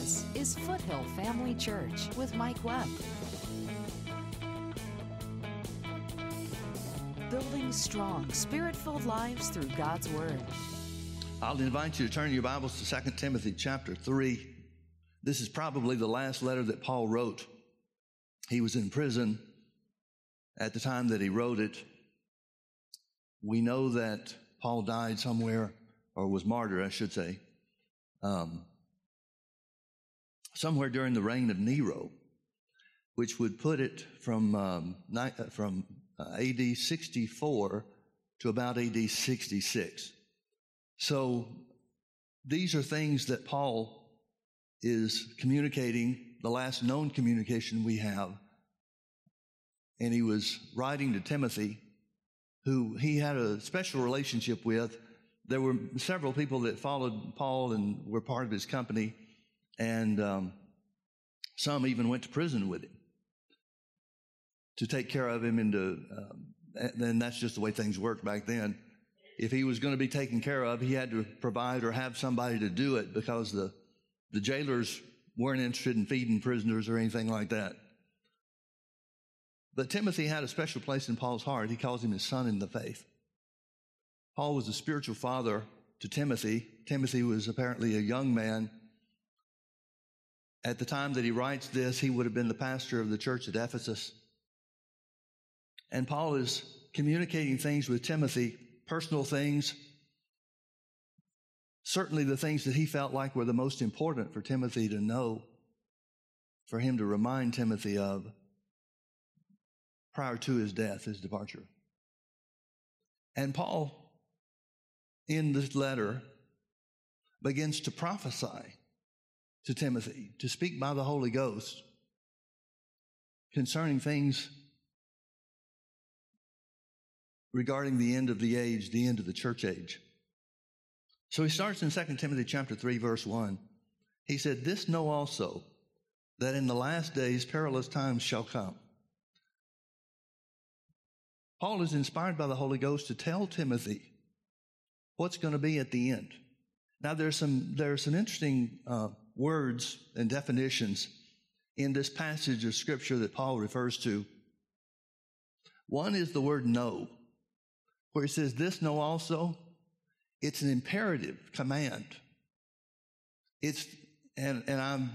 This is Foothill Family Church with Mike Webb. Building strong, spirit filled lives through God's Word. I'll invite you to turn your Bibles to 2 Timothy chapter 3. This is probably the last letter that Paul wrote. He was in prison at the time that he wrote it. We know that Paul died somewhere, or was martyred, I should say, um, somewhere during the reign of Nero, which would put it from um, uh, from uh, AD 64 to about AD 66. So these are things that Paul is communicating, the last known communication we have. And he was writing to Timothy, who he had a special relationship with. There were several people that followed Paul and were part of his company, and um, some even went to prison with him to take care of him and um, and that's just the way things worked back then. If he was going to be taken care of, he had to provide or have somebody to do it because the the jailers weren't interested in feeding prisoners or anything like that. But Timothy had a special place in Paul's heart. He calls him his son in the faith. Paul was a spiritual father to Timothy. Timothy was apparently a young man. At the time that he writes this, he would have been the pastor of the church at Ephesus. And Paul is communicating things with Timothy, personal things, certainly the things that he felt like were the most important for Timothy to know, for him to remind Timothy of prior to his death, his departure. And Paul, in this letter, begins to prophesy to Timothy, to speak by the Holy Ghost concerning things regarding the end of the age, the end of the church age. So he starts in 2 Timothy chapter 3 verse 1. He said, This know also that in the last days perilous times shall come. Paul is inspired by the Holy Ghost to tell Timothy what's going to be at the end. Now there's some there's some interesting uh, words and definitions in this passage of scripture that Paul refers to. One is the word know, where he says, This know also it's an imperative command. It's, and, and I'm,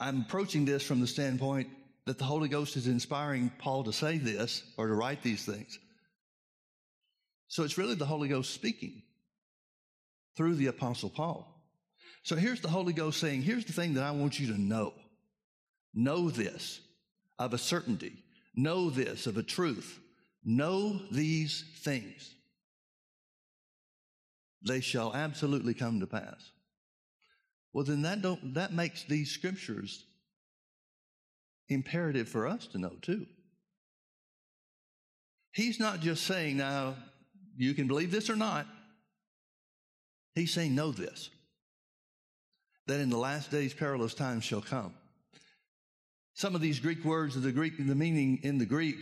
I'm approaching this from the standpoint that the Holy Ghost is inspiring Paul to say this or to write these things. So it's really the Holy Ghost speaking through the Apostle Paul. So here's the Holy Ghost saying, here's the thing that I want you to know. Know this of a certainty. Know this of a truth. Know these things they shall absolutely come to pass. Well, then that don't, that makes these scriptures imperative for us to know too. He's not just saying, now, you can believe this or not. He's saying, know this, that in the last days perilous times shall come. Some of these Greek words of the Greek, the meaning in the Greek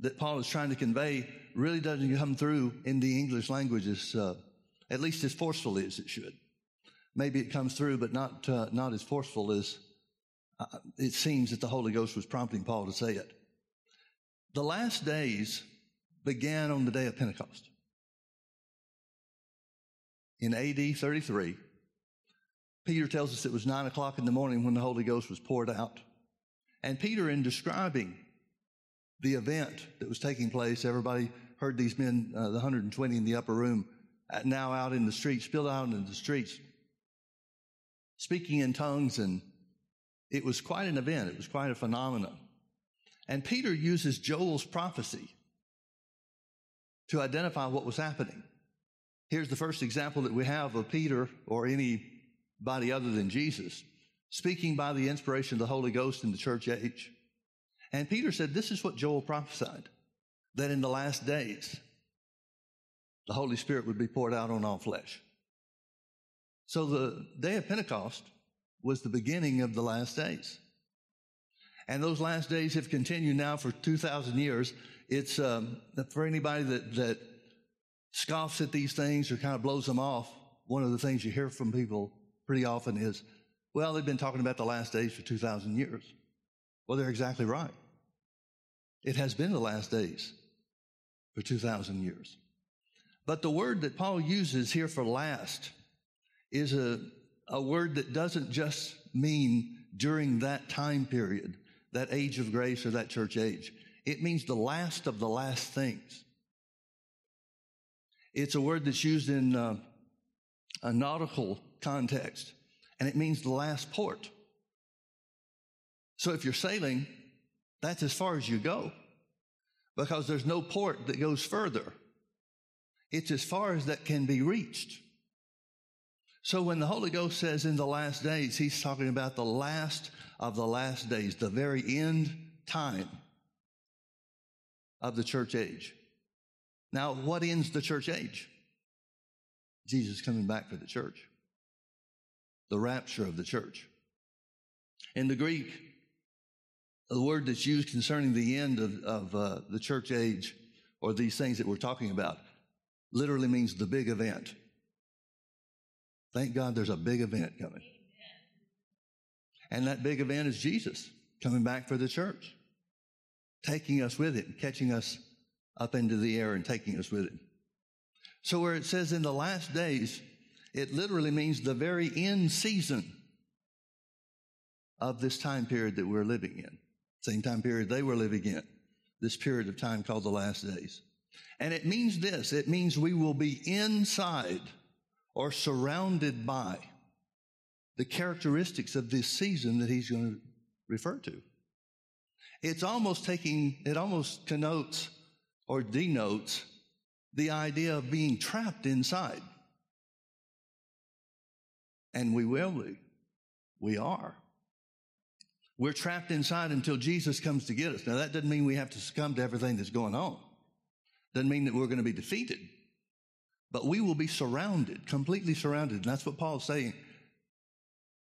that Paul is trying to convey really doesn't come through in the English language as uh, at least as forcefully as it should. Maybe it comes through, but not, uh, not as forceful as uh, it seems that the Holy Ghost was prompting Paul to say it. The last days began on the day of Pentecost. In AD 33, Peter tells us it was nine o'clock in the morning when the Holy Ghost was poured out. And Peter, in describing the event that was taking place, everybody heard these men, uh, the 120 in the upper room, now out in the streets, spilled out in the streets, speaking in tongues, and it was quite an event. It was quite a phenomenon. And Peter uses Joel's prophecy to identify what was happening. Here's the first example that we have of Peter or anybody other than Jesus speaking by the inspiration of the Holy Ghost in the church age. And Peter said, This is what Joel prophesied that in the last days the Holy Spirit would be poured out on all flesh. So the day of Pentecost was the beginning of the last days. And those last days have continued now for 2,000 years. It's um, for anybody that, that scoffs at these things or kind of blows them off. One of the things you hear from people pretty often is, Well, they've been talking about the last days for 2,000 years. Well, they're exactly right. It has been the last days for 2,000 years. But the word that Paul uses here for last is a, a word that doesn't just mean during that time period, that age of grace or that church age. It means the last of the last things. It's a word that's used in uh, a nautical context, and it means the last port. So if you're sailing, that's as far as you go because there's no port that goes further. It's as far as that can be reached. So when the Holy Ghost says in the last days, he's talking about the last of the last days, the very end time of the church age. Now, what ends the church age? Jesus coming back for the church. The rapture of the church. In the Greek, the word that's used concerning the end of, of uh, the church age or these things that we're talking about literally means the big event. Thank God there's a big event coming. And that big event is Jesus coming back for the church, taking us with him, catching us up into the air and taking us with him. So where it says in the last days, it literally means the very end season of this time period that we're living in. Same time period they were living in. This period of time called the last days. And it means this. It means we will be inside or surrounded by the characteristics of this season that he's going to refer to. It's almost taking, it almost connotes or denotes the idea of being trapped inside. And we will be. We are. We're trapped inside until Jesus comes to get us. Now, that doesn't mean we have to succumb to everything that's going on. Doesn't mean that we're going to be defeated. But we will be surrounded, completely surrounded. And that's what Paul's saying.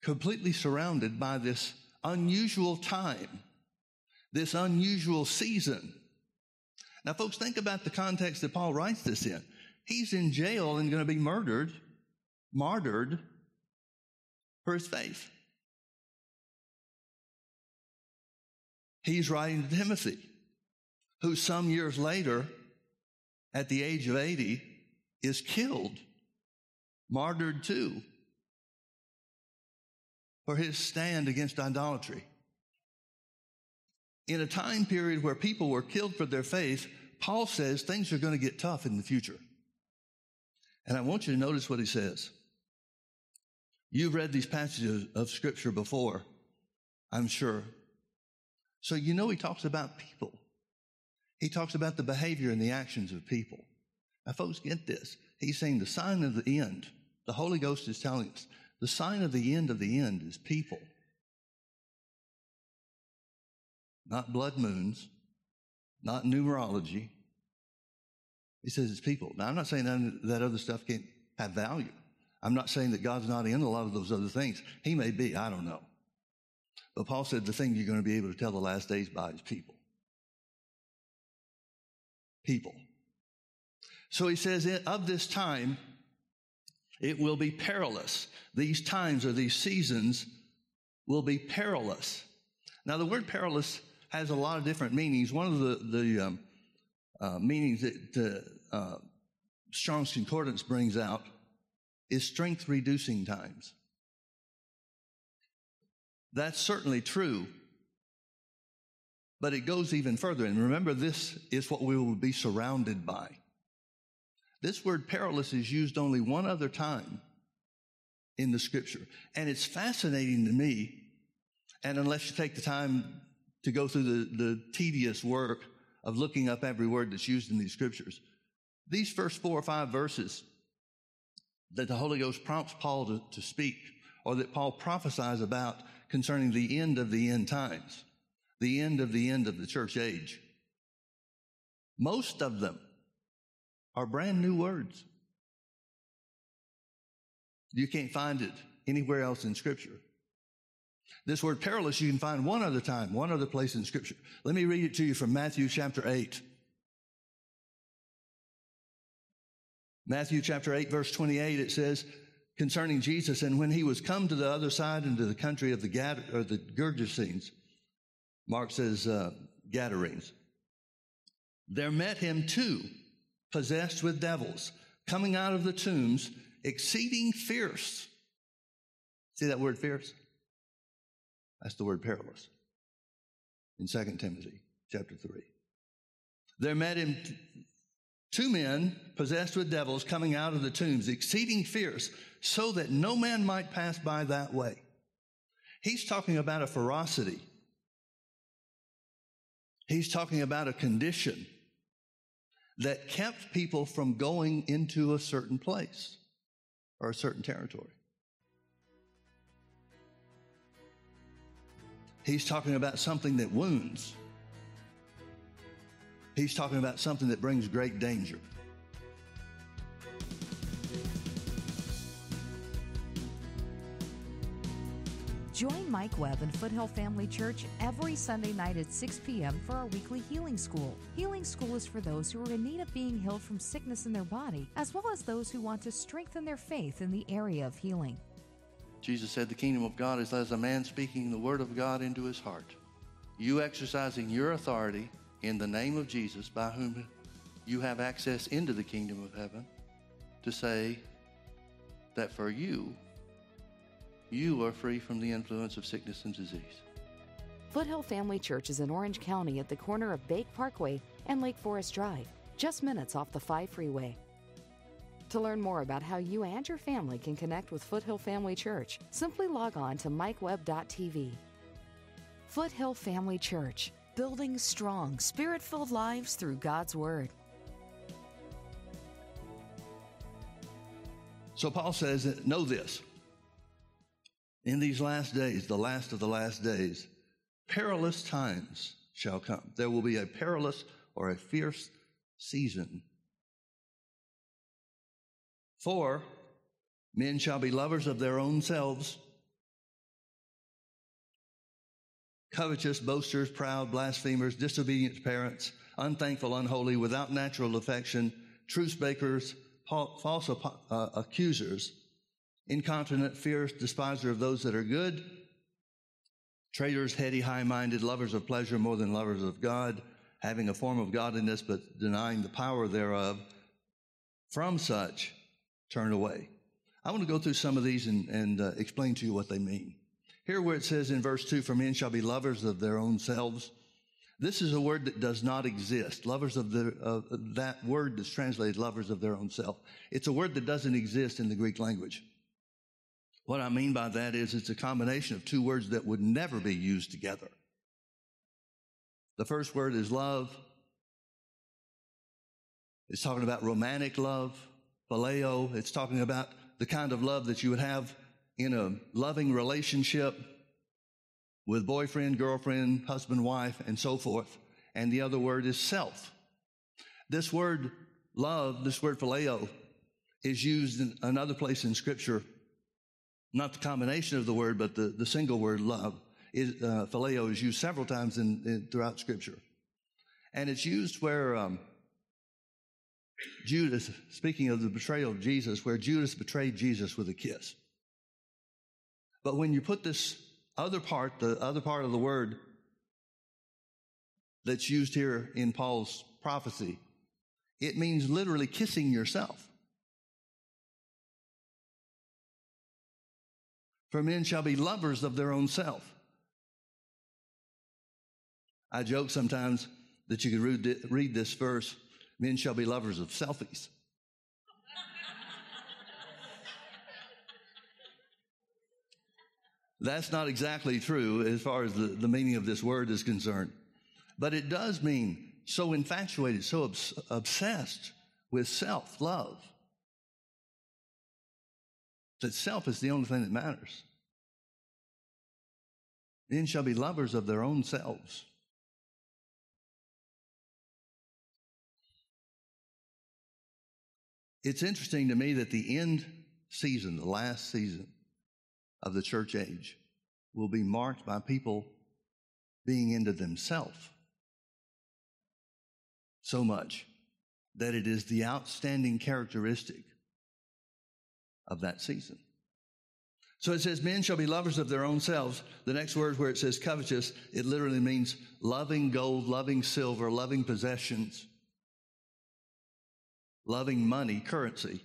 Completely surrounded by this unusual time, this unusual season. Now, folks, think about the context that Paul writes this in. He's in jail and going to be murdered, martyred for his faith. He's writing to Timothy, who some years later, at the age of 80, is killed, martyred too, for his stand against idolatry. In a time period where people were killed for their faith, Paul says things are going to get tough in the future. And I want you to notice what he says. You've read these passages of scripture before, I'm sure. So you know he talks about people. He talks about the behavior and the actions of people. Now, folks, get this. He's saying the sign of the end, the Holy Ghost is telling us, the sign of the end of the end is people. Not blood moons, not numerology. He says it's people. Now, I'm not saying that, other stuff can't have value. I'm not saying that God's not in a lot of those other things. He may be, I don't know. But Paul said the thing you're going to be able to tell the last days by is people. People. So he says, of this time, it will be perilous. These times or these seasons will be perilous. Now, the word perilous has a lot of different meanings. One of the, the um, uh, meanings that uh, uh, Strong's Concordance brings out is strength reducing times. That's certainly true. But it goes even further. And remember, this is what we will be surrounded by. This word perilous is used only one other time in the scripture. And it's fascinating to me. And unless you take the time to go through the, the tedious work of looking up every word that's used in these scriptures, these first four or five verses that the Holy Ghost prompts Paul to, to speak or that Paul prophesies about concerning the end of the end times, the end of the end of the church age. Most of them are brand new words. You can't find it anywhere else in Scripture. This word perilous you can find one other time, one other place in Scripture. Let me read it to you from Matthew chapter 8. Matthew chapter 8, verse 28, it says, concerning Jesus. And when he was come to the other side into the country of the Gad, or the Gergesenes, Mark says uh, Gadarenes, there met him two possessed with devils, coming out of the tombs, exceeding fierce. See that word fierce? That's the word perilous in 2 Timothy chapter 3. There met him two men possessed with devils coming out of the tombs, exceeding fierce, so that no man might pass by that way. He's talking about a ferocity. He's talking about a condition that kept people from going into a certain place or a certain territory. He's talking about something that wounds. He's talking about something that brings great danger. Join Mike Webb and Foothill Family Church every Sunday night at 6 p.m. for our weekly Healing School. Healing School is for those who are in need of being healed from sickness in their body, as well as those who want to strengthen their faith in the area of healing. Jesus said, The kingdom of God is as a man speaking the word of God into his heart. You exercising your authority in the name of Jesus, by whom you have access into the kingdom of heaven, to say that for you, you are free from the influence of sickness and disease. Foothill Family Church is in Orange County at the corner of Bake Parkway and Lake Forest Drive, just minutes off the 5 freeway. To learn more about how you and your family can connect with Foothill Family Church, simply log on to mikewebb.tv. Foothill Family Church, building strong, spirit filled lives through God's Word. So Paul says, Know this. In these last days, the last of the last days, perilous times shall come. There will be a perilous or a fierce season. For men shall be lovers of their own selves, covetous, boasters, proud, blasphemers, disobedient parents, unthankful, unholy, without natural affection, truce breakers, false uh, accusers incontinent, fierce, despiser of those that are good, traitors, heady, high minded, lovers of pleasure more than lovers of God, having a form of godliness but denying the power thereof. From such, turn away. I want to go through some of these and, and uh, explain to you what they mean. Here, where it says in verse 2, for men shall be lovers of their own selves. This is a word that does not exist. Lovers of the, uh, that word that's translated lovers of their own self. It's a word that doesn't exist in the Greek language. What I mean by that is it's a combination of two words that would never be used together. The first word is love. It's talking about romantic love, phileo. It's talking about the kind of love that you would have in a loving relationship with boyfriend, girlfriend, husband, wife, and so forth. And the other word is self. This word love, this word phileo, is used in another place in scripture not the combination of the word, but the, the single word love. Is, uh, phileo is used several times in, in, throughout Scripture. And it's used where um, Judas, speaking of the betrayal of Jesus, where Judas betrayed Jesus with a kiss. But when you put this other part, the other part of the word that's used here in Paul's prophecy, it means literally kissing yourself. For men shall be lovers of their own self. I joke sometimes that you could read this verse men shall be lovers of selfies. That's not exactly true as far as the, the meaning of this word is concerned. But it does mean so infatuated, so obs- obsessed with self love that self is the only thing that matters. Men shall be lovers of their own selves. It's interesting to me that the end season, the last season of the church age, will be marked by people being into themselves so much that it is the outstanding characteristic of that season. So it says, men shall be lovers of their own selves. The next word where it says covetous, it literally means loving gold, loving silver, loving possessions, loving money, currency.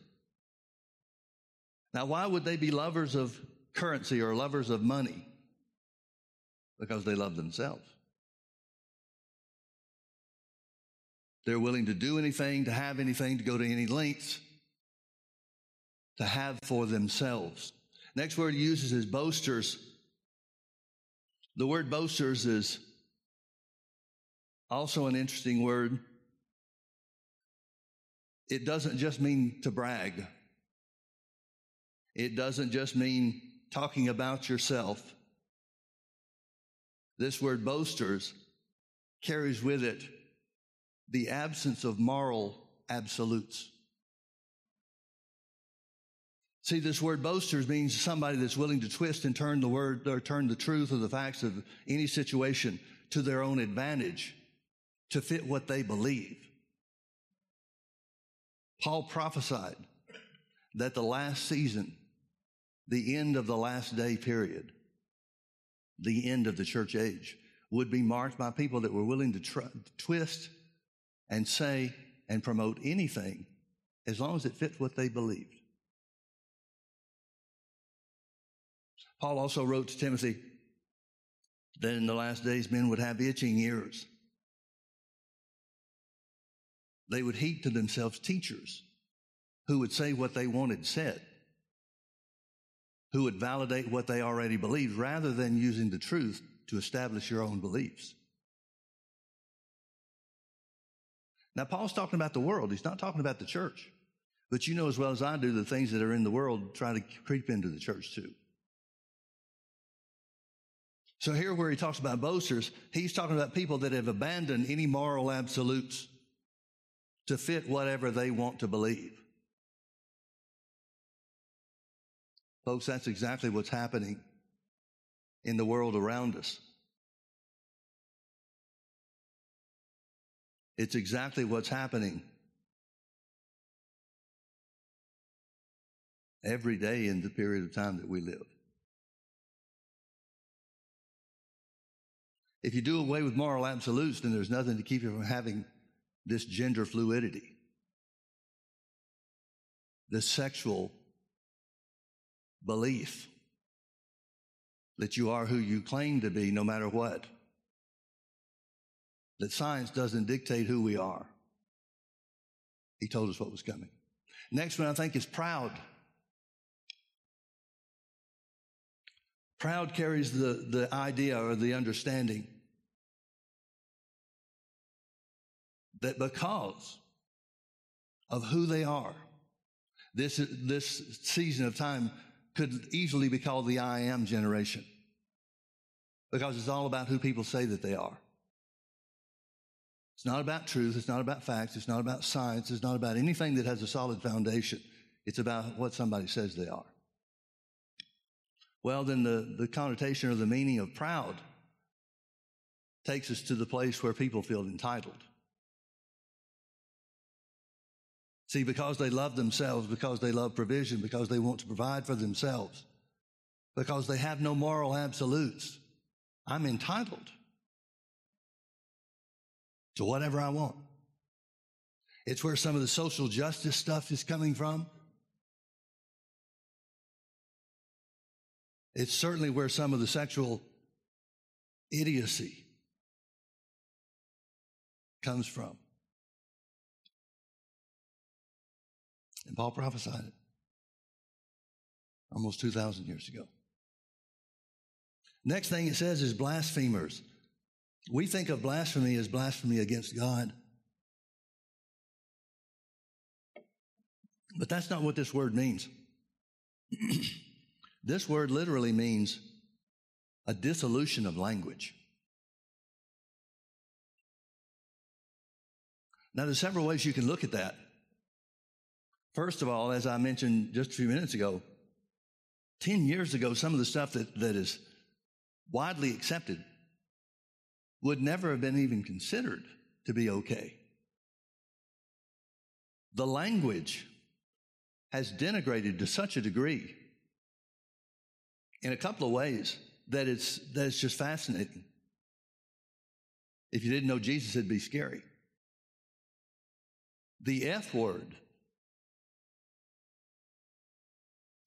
Now, why would they be lovers of currency or lovers of money? Because they love themselves. They're willing to do anything, to have anything, to go to any lengths to have for themselves. Next word he uses is boasters. The word boasters is also an interesting word. It doesn't just mean to brag. It doesn't just mean talking about yourself. This word boasters carries with it the absence of moral absolutes. See, this word boasters means somebody that's willing to twist and turn the word or turn the truth or the facts of any situation to their own advantage to fit what they believe. Paul prophesied that the last season, the end of the last day period, the end of the church age, would be marked by people that were willing to tr- twist and say and promote anything as long as it fits what they believed. Paul also wrote to Timothy that in the last days men would have itching ears. They would heap to themselves teachers who would say what they wanted said, who would validate what they already believed rather than using the truth to establish your own beliefs. Now, Paul's talking about the world. He's not talking about the church. But you know as well as I do, the things that are in the world try to creep into the church too. So here where he talks about boasters, he's talking about people that have abandoned any moral absolutes to fit whatever they want to believe. Folks, that's exactly what's happening in the world around us. It's exactly what's happening every day in the period of time that we live. If you do away with moral absolutes, then there's nothing to keep you from having this gender fluidity, this sexual belief that you are who you claim to be no matter what. That science doesn't dictate who we are. He told us what was coming. Next one I think is proud. Proud carries the, the idea or the understanding that because of who they are, this, this season of time could easily be called the I am generation because it's all about who people say that they are. It's not about truth. It's not about facts. It's not about science. It's not about anything that has a solid foundation. It's about what somebody says they are. Well, then the, the connotation or the meaning of proud takes us to the place where people feel entitled. See, because they love themselves, because they love provision, because they want to provide for themselves, because they have no moral absolutes, I'm entitled to whatever I want. It's where some of the social justice stuff is coming from. It's certainly where some of the sexual idiocy comes from. And Paul prophesied it almost 2,000 years ago. Next thing it says is blasphemers. We think of blasphemy as blasphemy against God. But that's not what this word means. this word literally means a dissolution of language. Now, there's several ways you can look at that. First of all, as I mentioned just a few minutes ago, 10 years ago, some of the stuff that, that is widely accepted would never have been even considered to be okay. The language has denigrated to such a degree in a couple of ways that it's, that it's just fascinating. If you didn't know Jesus, it'd be scary. The F word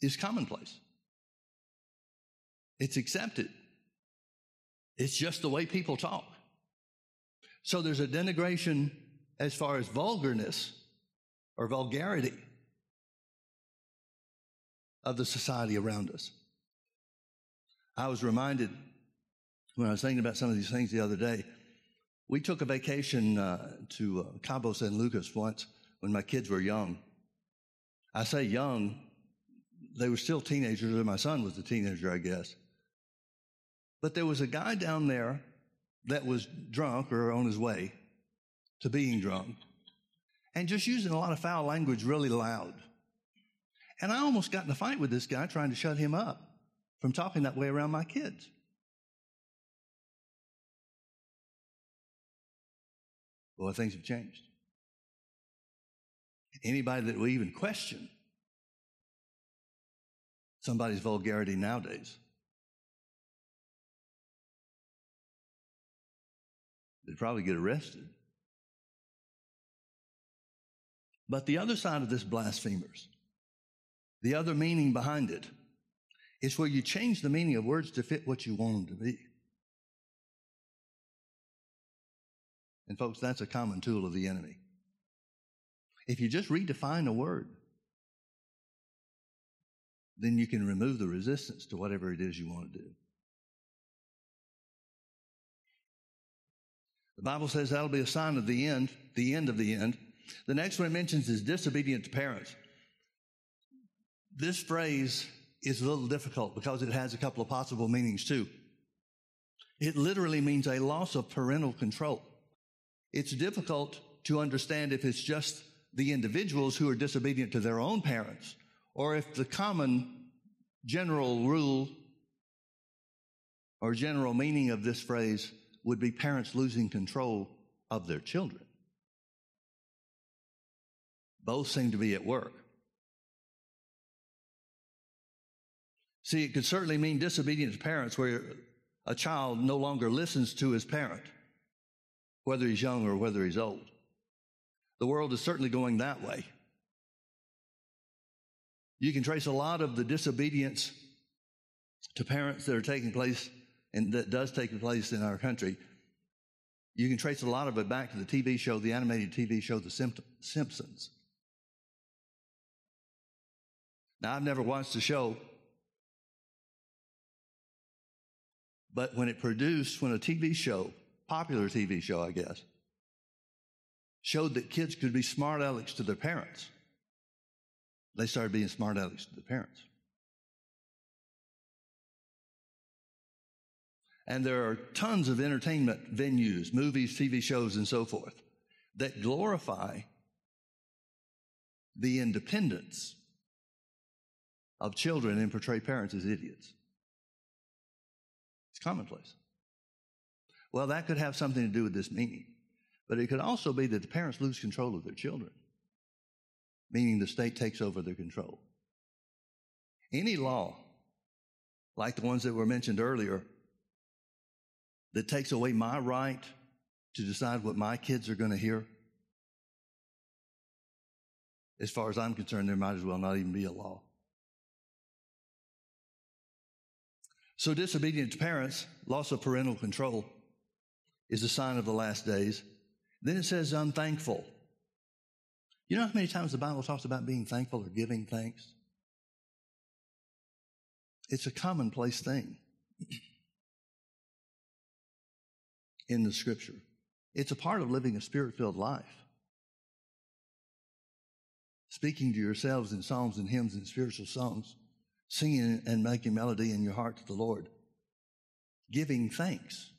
is commonplace. It's accepted. It's just the way people talk. So there's a denigration as far as vulgarness or vulgarity of the society around us. I was reminded when I was thinking about some of these things the other day. We took a vacation uh, to uh, Cabo San Lucas once when my kids were young. I say young, they were still teenagers, and my son was a teenager, I guess. But there was a guy down there that was drunk or on his way to being drunk and just using a lot of foul language really loud. And I almost got in a fight with this guy trying to shut him up from talking that way around my kids. Boy, things have changed. Anybody that will even question somebody's vulgarity nowadays, they'd probably get arrested. But the other side of this blasphemers, the other meaning behind it, is where you change the meaning of words to fit what you want them to be. And folks, that's a common tool of the enemy. If you just redefine a word, then you can remove the resistance to whatever it is you want to do. The Bible says that'll be a sign of the end, the end of the end. The next one it mentions is disobedient to parents. This phrase is a little difficult because it has a couple of possible meanings too. It literally means a loss of parental control. It's difficult to understand if it's just the individuals who are disobedient to their own parents or if the common general rule or general meaning of this phrase would be parents losing control of their children. Both seem to be at work. See, it could certainly mean disobedient to parents where a child no longer listens to his parent, whether he's young or whether he's old. The world is certainly going that way. You can trace a lot of the disobedience to parents that are taking place and that does take place in our country. You can trace a lot of it back to the TV show, the animated TV show, The Simpsons. Now, I've never watched the show, but when it produced, when a TV show, popular TV show, I guess, showed that kids could be smart alecks to their parents, they started being smart alecks to the parents. And there are tons of entertainment venues, movies, TV shows, and so forth that glorify the independence of children and portray parents as idiots. It's commonplace. Well, that could have something to do with this meaning, but it could also be that the parents lose control of their children, meaning the state takes over their control. Any law, like the ones that were mentioned earlier, that takes away my right to decide what my kids are going to hear, as far as I'm concerned, there might as well not even be a law. So, disobedient to parents, loss of parental control, is a sign of the last days. Then it says unthankful. You know how many times the Bible talks about being thankful or giving thanks? It's a commonplace thing in the scripture. It's a part of living a spirit filled life. Speaking to yourselves in psalms and hymns and spiritual songs singing and making melody in your heart to the Lord, giving thanks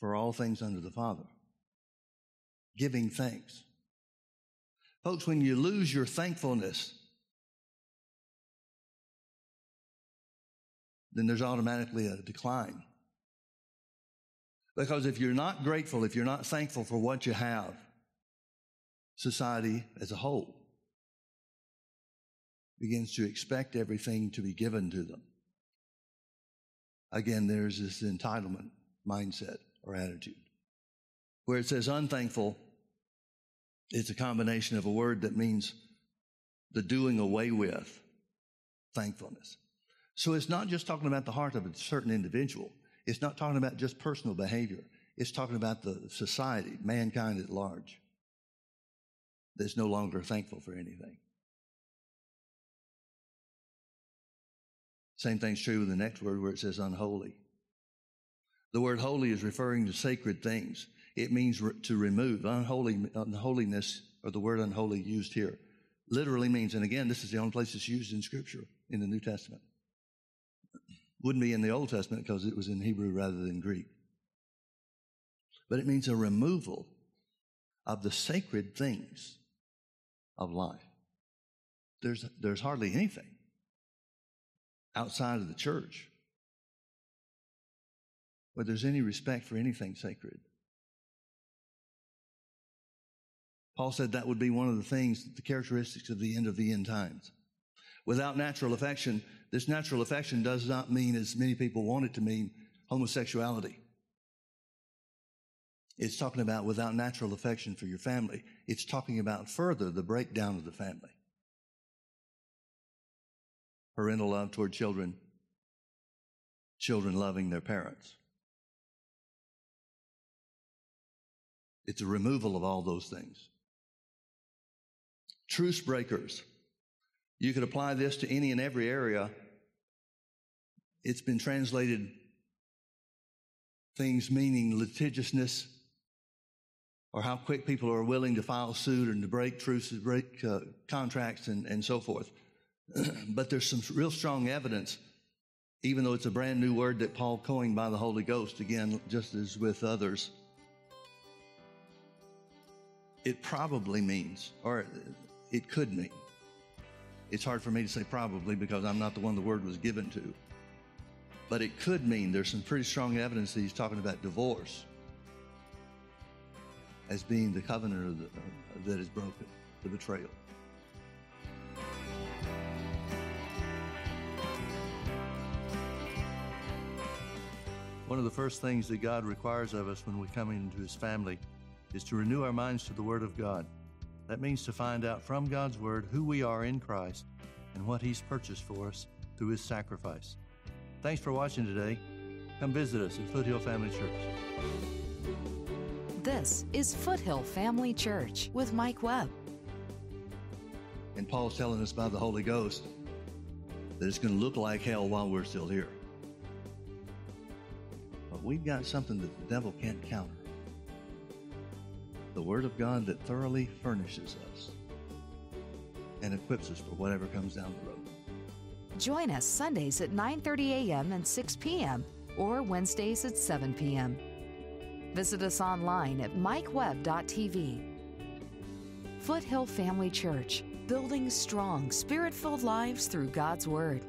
for all things under the Father. Giving thanks. Folks, when you lose your thankfulness, then there's automatically a decline. Because if you're not grateful, if you're not thankful for what you have, society as a whole begins to expect everything to be given to them. again, there's this entitlement mindset or attitude. Where it says unthankful, it's a combination of a word that means the doing away with thankfulness. So it's not just talking about the heart of a certain individual. It's not talking about just personal behavior. It's talking about the society, mankind at large, that's no longer thankful for anything. Same thing's true with the next word where it says unholy. The word holy is referring to sacred things. It means re- to remove. Unholy, unholiness, or the word unholy used here, literally means, and again, this is the only place it's used in Scripture in the New Testament. Wouldn't be in the Old Testament because it was in Hebrew rather than Greek. But it means a removal of the sacred things of life. There's, there's hardly anything outside of the church where there's any respect for anything sacred. Paul said that would be one of the things, the characteristics of the end of the end times. Without natural affection, this natural affection does not mean, as many people want it to mean, homosexuality. It's talking about without natural affection for your family. It's talking about further the breakdown of the family. Parental love toward children, children loving their parents. It's a removal of all those things. Truce breakers. You could apply this to any and every area. It's been translated things meaning litigiousness or how quick people are willing to file suit and to break truces, break uh, contracts, and, and so forth. but there's some real strong evidence, even though it's a brand new word that Paul coined by the Holy Ghost, again, just as with others. It probably means, or it could mean. It's hard for me to say probably because I'm not the one the word was given to. But it could mean there's some pretty strong evidence that he's talking about divorce as being the covenant the, uh, that is broken, the betrayal. One of the first things that God requires of us when we come into His family is to renew our minds to the Word of God. That means to find out from God's Word who we are in Christ and what He's purchased for us through His sacrifice. Thanks for watching today. Come visit us at Foothill Family Church. This is Foothill Family Church with Mike Webb. And Paul's telling us by the Holy Ghost that it's going to look like hell while we're still here. But we've got something that the devil can't counter the Word of God that thoroughly furnishes us and equips us for whatever comes down the road. Join us Sundays at 9:30 a.m. and 6 p.m. or Wednesdays at 7 p.m. Visit us online at mikewebb.tv. Foothill Family Church, building strong, spirit-filled lives through God's Word.